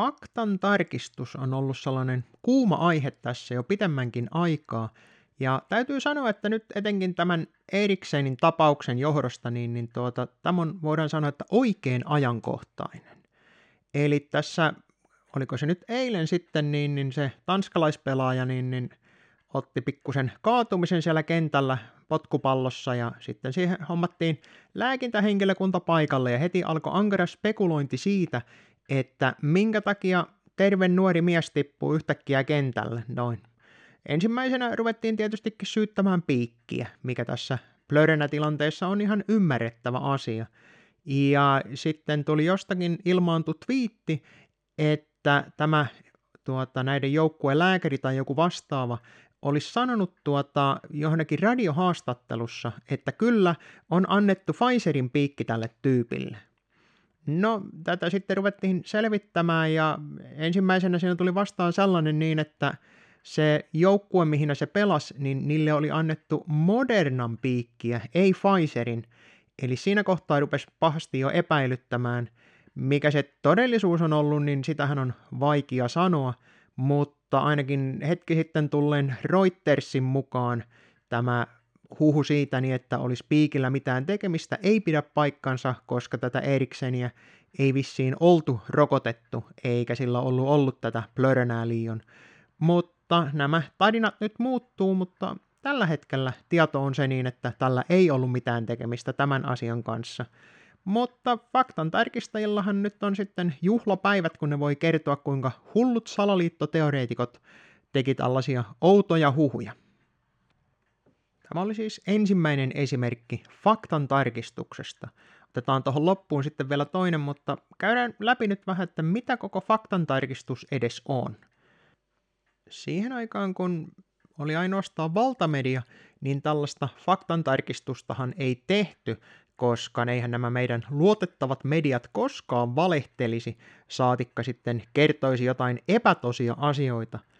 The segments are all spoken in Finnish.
faktan tarkistus on ollut sellainen kuuma aihe tässä jo pitemmänkin aikaa, ja täytyy sanoa, että nyt etenkin tämän Eriksenin tapauksen johdosta, niin, niin tuota, tämä on, voidaan sanoa, että oikein ajankohtainen. Eli tässä, oliko se nyt eilen sitten, niin, niin se tanskalaispelaaja niin, niin otti pikkusen kaatumisen siellä kentällä potkupallossa ja sitten siihen hommattiin lääkintähenkilökunta paikalle ja heti alkoi ankara spekulointi siitä, että minkä takia terve nuori mies tippuu yhtäkkiä kentälle noin. Ensimmäisenä ruvettiin tietystikin syyttämään piikkiä, mikä tässä plörönä tilanteessa on ihan ymmärrettävä asia. Ja sitten tuli jostakin ilmaantu twiitti, että tämä tuota, näiden joukkueen lääkäri tai joku vastaava olisi sanonut tuota, johonkin radiohaastattelussa, että kyllä on annettu Pfizerin piikki tälle tyypille. No, tätä sitten ruvettiin selvittämään ja ensimmäisenä siinä tuli vastaan sellainen niin, että se joukkue, mihin se pelasi, niin niille oli annettu Modernan piikkiä, ei Pfizerin. Eli siinä kohtaa rupesi pahasti jo epäilyttämään, mikä se todellisuus on ollut, niin sitähän on vaikea sanoa, mutta ainakin hetki sitten tulleen Reutersin mukaan tämä huhu siitä, niin että olisi piikillä mitään tekemistä, ei pidä paikkansa, koska tätä Erikseniä ei vissiin oltu rokotettu, eikä sillä ollut ollut tätä plörönää liion. Mutta nämä tarinat nyt muuttuu, mutta tällä hetkellä tieto on se niin, että tällä ei ollut mitään tekemistä tämän asian kanssa. Mutta faktan tarkistajillahan nyt on sitten juhlapäivät, kun ne voi kertoa, kuinka hullut salaliittoteoreetikot teki tällaisia outoja huhuja. Tämä oli siis ensimmäinen esimerkki faktan tarkistuksesta. Otetaan tuohon loppuun sitten vielä toinen, mutta käydään läpi nyt vähän, että mitä koko faktan tarkistus edes on. Siihen aikaan, kun oli ainoastaan valtamedia, niin tällaista faktan tarkistustahan ei tehty, koska eihän nämä meidän luotettavat mediat koskaan valehtelisi, saatikka sitten kertoisi jotain epätosia asioita –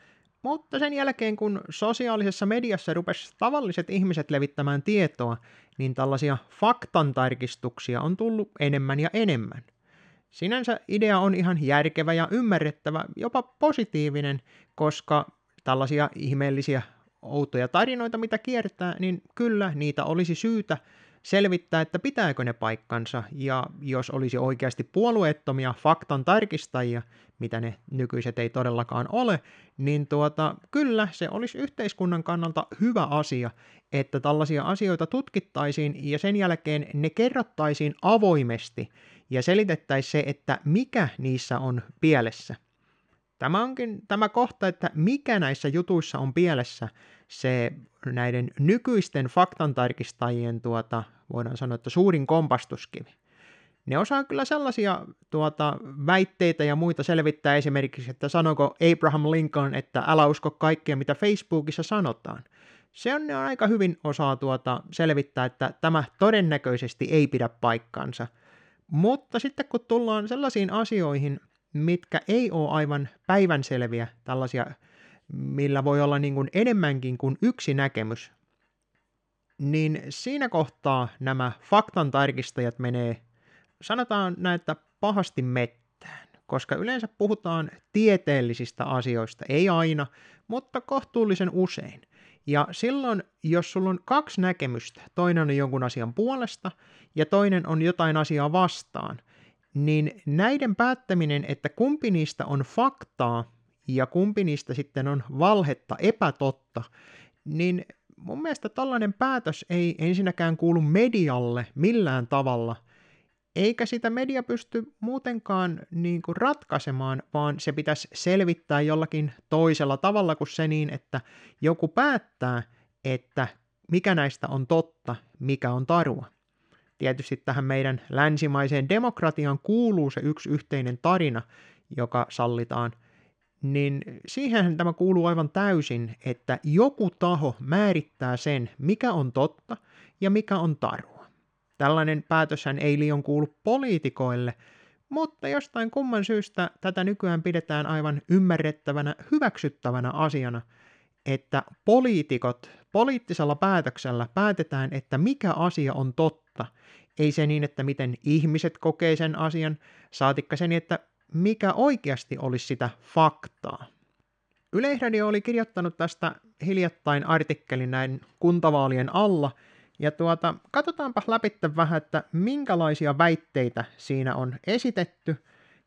mutta sen jälkeen, kun sosiaalisessa mediassa rupesi tavalliset ihmiset levittämään tietoa, niin tällaisia faktantarkistuksia on tullut enemmän ja enemmän. Sinänsä idea on ihan järkevä ja ymmärrettävä, jopa positiivinen, koska tällaisia ihmeellisiä outoja tarinoita, mitä kiertää, niin kyllä niitä olisi syytä selvittää, että pitääkö ne paikkansa, ja jos olisi oikeasti puolueettomia faktan tarkistajia, mitä ne nykyiset ei todellakaan ole, niin tuota, kyllä se olisi yhteiskunnan kannalta hyvä asia, että tällaisia asioita tutkittaisiin ja sen jälkeen ne kerrottaisiin avoimesti ja selitettäisiin se, että mikä niissä on pielessä. Tämä onkin tämä kohta, että mikä näissä jutuissa on pielessä, se näiden nykyisten faktantarkistajien tuota, voidaan sanoa, että suurin kompastuskivi. Ne osaa kyllä sellaisia tuota, väitteitä ja muita selvittää esimerkiksi, että sanoko Abraham Lincoln, että älä usko kaikkea, mitä Facebookissa sanotaan. Se on ne aika hyvin osaa tuota, selvittää, että tämä todennäköisesti ei pidä paikkansa. Mutta sitten kun tullaan sellaisiin asioihin, mitkä ei ole aivan päivänselviä, tällaisia, millä voi olla niin kuin enemmänkin kuin yksi näkemys, niin siinä kohtaa nämä faktan tarkistajat menee, sanotaan näitä pahasti mettään, koska yleensä puhutaan tieteellisistä asioista, ei aina, mutta kohtuullisen usein. Ja silloin, jos sulla on kaksi näkemystä, toinen on jonkun asian puolesta ja toinen on jotain asiaa vastaan, niin näiden päättäminen, että kumpi niistä on faktaa ja kumpi niistä sitten on valhetta, epätotta, niin mun mielestä tällainen päätös ei ensinnäkään kuulu medialle millään tavalla, eikä sitä media pysty muutenkaan niin kuin ratkaisemaan, vaan se pitäisi selvittää jollakin toisella tavalla kuin se niin, että joku päättää, että mikä näistä on totta, mikä on tarua. Tietysti tähän meidän länsimaiseen demokratiaan kuuluu se yksi yhteinen tarina, joka sallitaan – niin siihen tämä kuuluu aivan täysin, että joku taho määrittää sen, mikä on totta ja mikä on tarua. Tällainen päätöshän ei liian kuulu poliitikoille, mutta jostain kumman syystä tätä nykyään pidetään aivan ymmärrettävänä, hyväksyttävänä asiana, että poliitikot poliittisella päätöksellä päätetään, että mikä asia on totta, ei se niin, että miten ihmiset kokee sen asian, saatikka se niin, että mikä oikeasti olisi sitä faktaa. Yleisradio oli kirjoittanut tästä hiljattain artikkelin näin kuntavaalien alla, ja tuota, katsotaanpa läpi vähän, että minkälaisia väitteitä siinä on esitetty,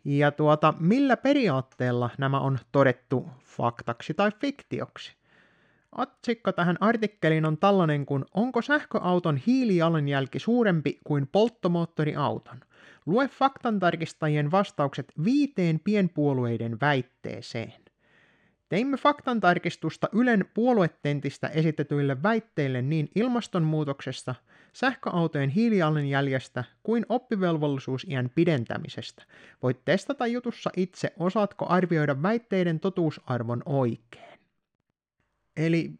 ja tuota, millä periaatteella nämä on todettu faktaksi tai fiktioksi. Otsikko tähän artikkeliin on tällainen kuin Onko sähköauton hiilijalanjälki suurempi kuin polttomoottoriauton? Lue faktantarkistajien vastaukset viiteen pienpuolueiden väitteeseen. Teimme faktantarkistusta Ylen puoluetentistä esitetyille väitteille niin ilmastonmuutoksesta, sähköautojen hiilijalanjäljestä kuin oppivelvollisuusiän pidentämisestä. Voit testata jutussa itse, osaatko arvioida väitteiden totuusarvon oikein. Eli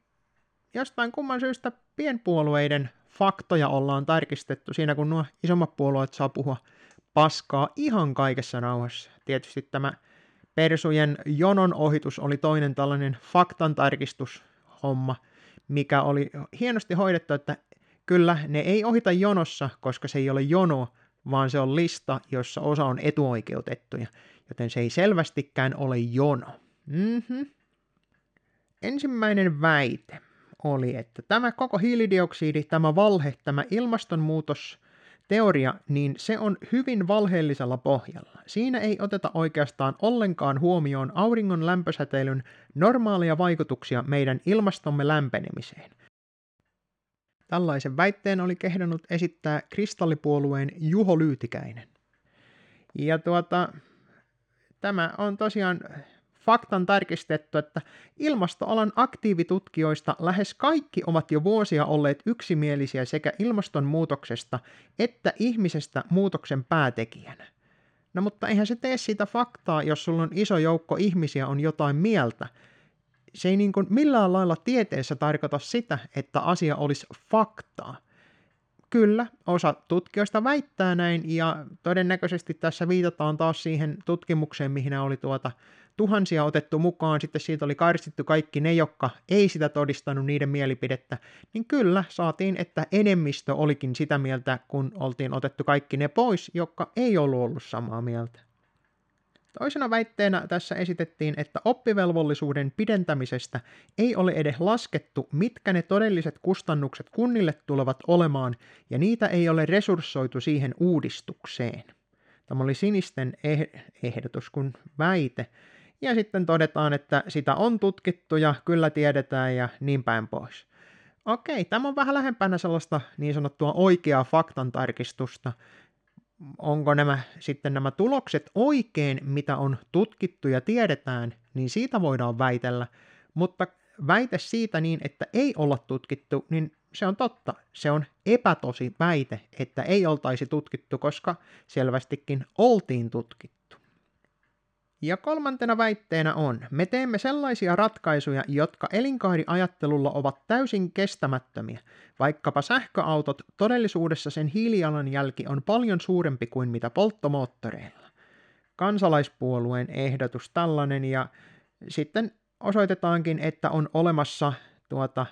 jostain kumman syystä pienpuolueiden faktoja ollaan tarkistettu siinä, kun nuo isommat puolueet saa puhua paskaa ihan kaikessa rauhassa. Tietysti tämä Persujen jonon ohitus oli toinen tällainen faktantarkistushomma, mikä oli hienosti hoidettu, että kyllä ne ei ohita jonossa, koska se ei ole jono, vaan se on lista, jossa osa on etuoikeutettuja, joten se ei selvästikään ole jono. Mm-hmm. Ensimmäinen väite oli, että tämä koko hiilidioksidi, tämä valhe, tämä ilmastonmuutos teoria, niin se on hyvin valheellisella pohjalla. Siinä ei oteta oikeastaan ollenkaan huomioon auringon lämpösäteilyn normaalia vaikutuksia meidän ilmastomme lämpenemiseen. Tällaisen väitteen oli kehdannut esittää kristallipuolueen Juho Lyytikäinen. Ja tuota, tämä on tosiaan faktan tarkistettu, että ilmastoalan aktiivitutkijoista lähes kaikki ovat jo vuosia olleet yksimielisiä sekä ilmastonmuutoksesta että ihmisestä muutoksen päätekijänä. No mutta eihän se tee siitä faktaa, jos sulla on iso joukko ihmisiä on jotain mieltä. Se ei niin kuin millään lailla tieteessä tarkoita sitä, että asia olisi faktaa. Kyllä, osa tutkijoista väittää näin, ja todennäköisesti tässä viitataan taas siihen tutkimukseen, mihin oli tuota tuhansia otettu mukaan, sitten siitä oli karsittu kaikki ne, jotka ei sitä todistanut niiden mielipidettä, niin kyllä saatiin, että enemmistö olikin sitä mieltä, kun oltiin otettu kaikki ne pois, jotka ei ollut ollut samaa mieltä. Toisena väitteenä tässä esitettiin, että oppivelvollisuuden pidentämisestä ei ole edes laskettu, mitkä ne todelliset kustannukset kunnille tulevat olemaan, ja niitä ei ole resurssoitu siihen uudistukseen. Tämä oli sinisten eh- ehdotus kuin väite, ja sitten todetaan, että sitä on tutkittu ja kyllä tiedetään ja niin päin pois. Okei, tämä on vähän lähempänä sellaista niin sanottua oikeaa faktantarkistusta. Onko nämä sitten nämä tulokset oikein, mitä on tutkittu ja tiedetään, niin siitä voidaan väitellä, mutta väite siitä niin, että ei olla tutkittu, niin se on totta. Se on epätosi väite, että ei oltaisi tutkittu, koska selvästikin oltiin tutkittu. Ja kolmantena väitteenä on, me teemme sellaisia ratkaisuja, jotka elinkaariajattelulla ovat täysin kestämättömiä. Vaikkapa sähköautot, todellisuudessa sen hiilijalanjälki on paljon suurempi kuin mitä polttomoottoreilla. Kansalaispuolueen ehdotus tällainen ja sitten osoitetaankin, että on olemassa tuota,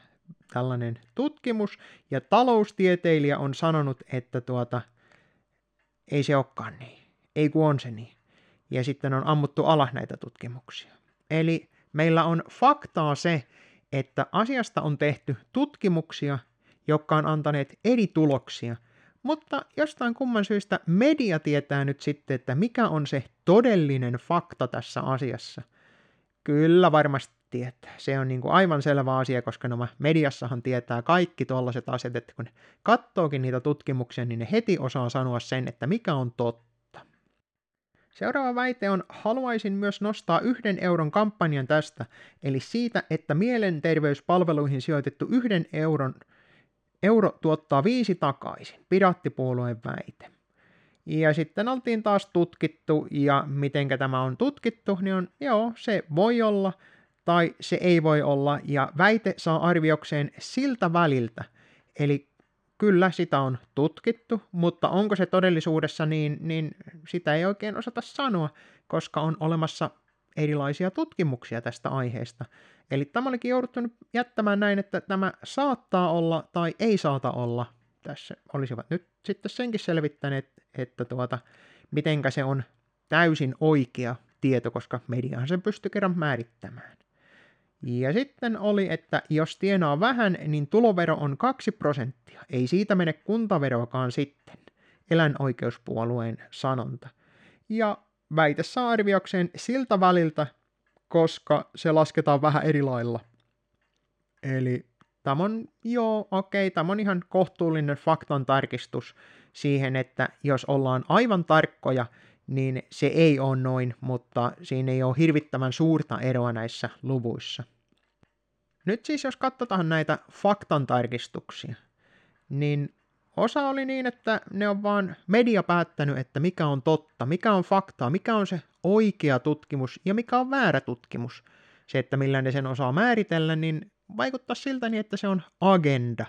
tällainen tutkimus ja taloustieteilijä on sanonut, että tuota, ei se olekaan niin. Ei kun on se niin ja sitten on ammuttu alas näitä tutkimuksia. Eli meillä on faktaa se, että asiasta on tehty tutkimuksia, jotka on antaneet eri tuloksia, mutta jostain kumman syystä media tietää nyt sitten, että mikä on se todellinen fakta tässä asiassa. Kyllä varmasti tietää. Se on niin kuin aivan selvä asia, koska nämä mediassahan tietää kaikki tuollaiset asiat, että kun ne kattookin niitä tutkimuksia, niin ne heti osaa sanoa sen, että mikä on totta. Seuraava väite on, haluaisin myös nostaa yhden euron kampanjan tästä, eli siitä, että mielenterveyspalveluihin sijoitettu yhden euron euro tuottaa viisi takaisin, piraattipuolueen väite. Ja sitten oltiin taas tutkittu, ja miten tämä on tutkittu, niin on, joo, se voi olla, tai se ei voi olla, ja väite saa arviokseen siltä väliltä, eli kyllä sitä on tutkittu, mutta onko se todellisuudessa niin, niin sitä ei oikein osata sanoa, koska on olemassa erilaisia tutkimuksia tästä aiheesta. Eli tämä olikin jouduttu nyt jättämään näin, että tämä saattaa olla tai ei saata olla. Tässä olisivat nyt sitten senkin selvittäneet, että tuota, mitenkä se on täysin oikea tieto, koska mediahan sen pystyy kerran määrittämään. Ja sitten oli, että jos tienaa vähän, niin tulovero on 2 prosenttia. Ei siitä mene kuntaveroakaan sitten. Eläinoikeuspuolueen sanonta. Ja väite saa arviokseen siltä väliltä, koska se lasketaan vähän eri lailla. Eli tämä on, joo, okei, okay, tämä on ihan kohtuullinen faktan tarkistus siihen, että jos ollaan aivan tarkkoja, niin se ei ole noin, mutta siinä ei ole hirvittävän suurta eroa näissä luvuissa. Nyt siis jos katsotaan näitä faktan tarkistuksia, niin osa oli niin, että ne on vaan media päättänyt, että mikä on totta, mikä on faktaa, mikä on se oikea tutkimus ja mikä on väärä tutkimus. Se, että millä ne sen osaa määritellä, niin vaikuttaa siltä niin, että se on agenda.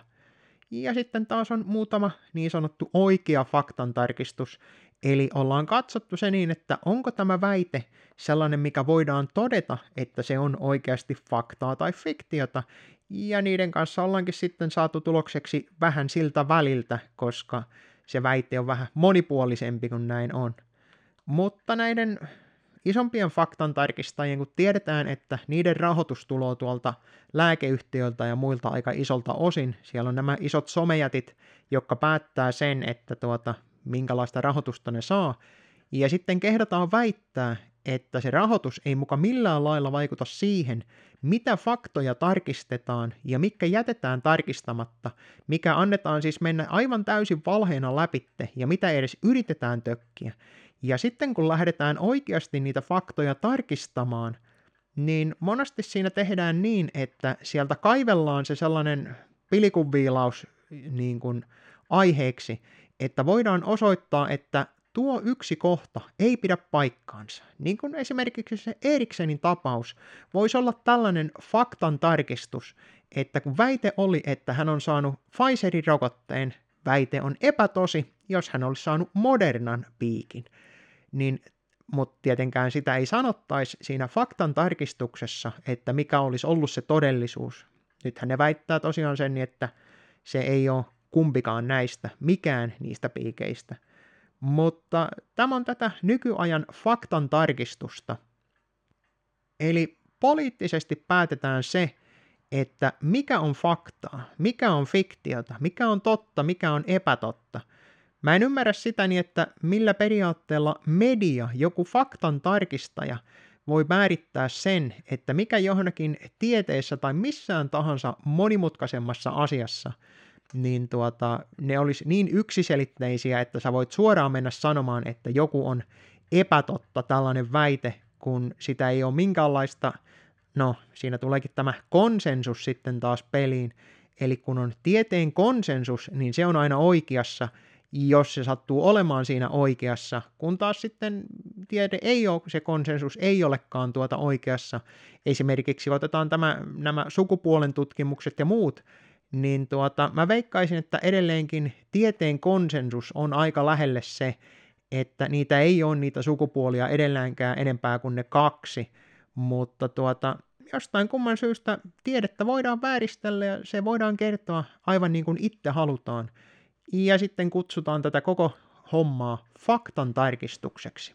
Ja sitten taas on muutama niin sanottu oikea faktan tarkistus, Eli ollaan katsottu se niin, että onko tämä väite sellainen, mikä voidaan todeta, että se on oikeasti faktaa tai fiktiota, ja niiden kanssa ollaankin sitten saatu tulokseksi vähän siltä väliltä, koska se väite on vähän monipuolisempi kuin näin on. Mutta näiden isompien faktan tarkistajien, kun tiedetään, että niiden rahoitus tulee tuolta lääkeyhtiöiltä ja muilta aika isolta osin, siellä on nämä isot somejätit, jotka päättää sen, että tuota, minkälaista rahoitusta ne saa, ja sitten kehdataan väittää, että se rahoitus ei muka millään lailla vaikuta siihen, mitä faktoja tarkistetaan ja mikä jätetään tarkistamatta, mikä annetaan siis mennä aivan täysin valheena läpitte ja mitä edes yritetään tökkiä. Ja sitten kun lähdetään oikeasti niitä faktoja tarkistamaan, niin monesti siinä tehdään niin, että sieltä kaivellaan se sellainen pilikuviilaus niin kuin aiheeksi, että voidaan osoittaa, että tuo yksi kohta ei pidä paikkaansa. Niin kuin esimerkiksi se Eriksenin tapaus voisi olla tällainen faktan tarkistus, että kun väite oli, että hän on saanut Pfizerin rokotteen, väite on epätosi, jos hän olisi saanut Modernan piikin. Niin, mutta tietenkään sitä ei sanottaisi siinä faktan tarkistuksessa, että mikä olisi ollut se todellisuus. Nythän ne väittää tosiaan sen, että se ei ole kumpikaan näistä, mikään niistä piikeistä. Mutta tämä on tätä nykyajan faktan tarkistusta. Eli poliittisesti päätetään se, että mikä on faktaa, mikä on fiktiota, mikä on totta, mikä on epätotta. Mä en ymmärrä sitä niin, että millä periaatteella media, joku faktan tarkistaja, voi määrittää sen, että mikä johonkin tieteessä tai missään tahansa monimutkaisemmassa asiassa – niin tuota, ne olisi niin yksiselitteisiä, että sä voit suoraan mennä sanomaan, että joku on epätotta tällainen väite, kun sitä ei ole minkäänlaista, no siinä tuleekin tämä konsensus sitten taas peliin, eli kun on tieteen konsensus, niin se on aina oikeassa, jos se sattuu olemaan siinä oikeassa, kun taas sitten tiede ei ole, se konsensus ei olekaan tuota oikeassa. Esimerkiksi otetaan tämä, nämä sukupuolen tutkimukset ja muut, niin tuota, mä veikkaisin, että edelleenkin tieteen konsensus on aika lähelle se, että niitä ei ole niitä sukupuolia edelläänkään enempää kuin ne kaksi, mutta tuota, jostain kumman syystä tiedettä voidaan vääristellä ja se voidaan kertoa aivan niin kuin itse halutaan. Ja sitten kutsutaan tätä koko hommaa faktan tarkistukseksi.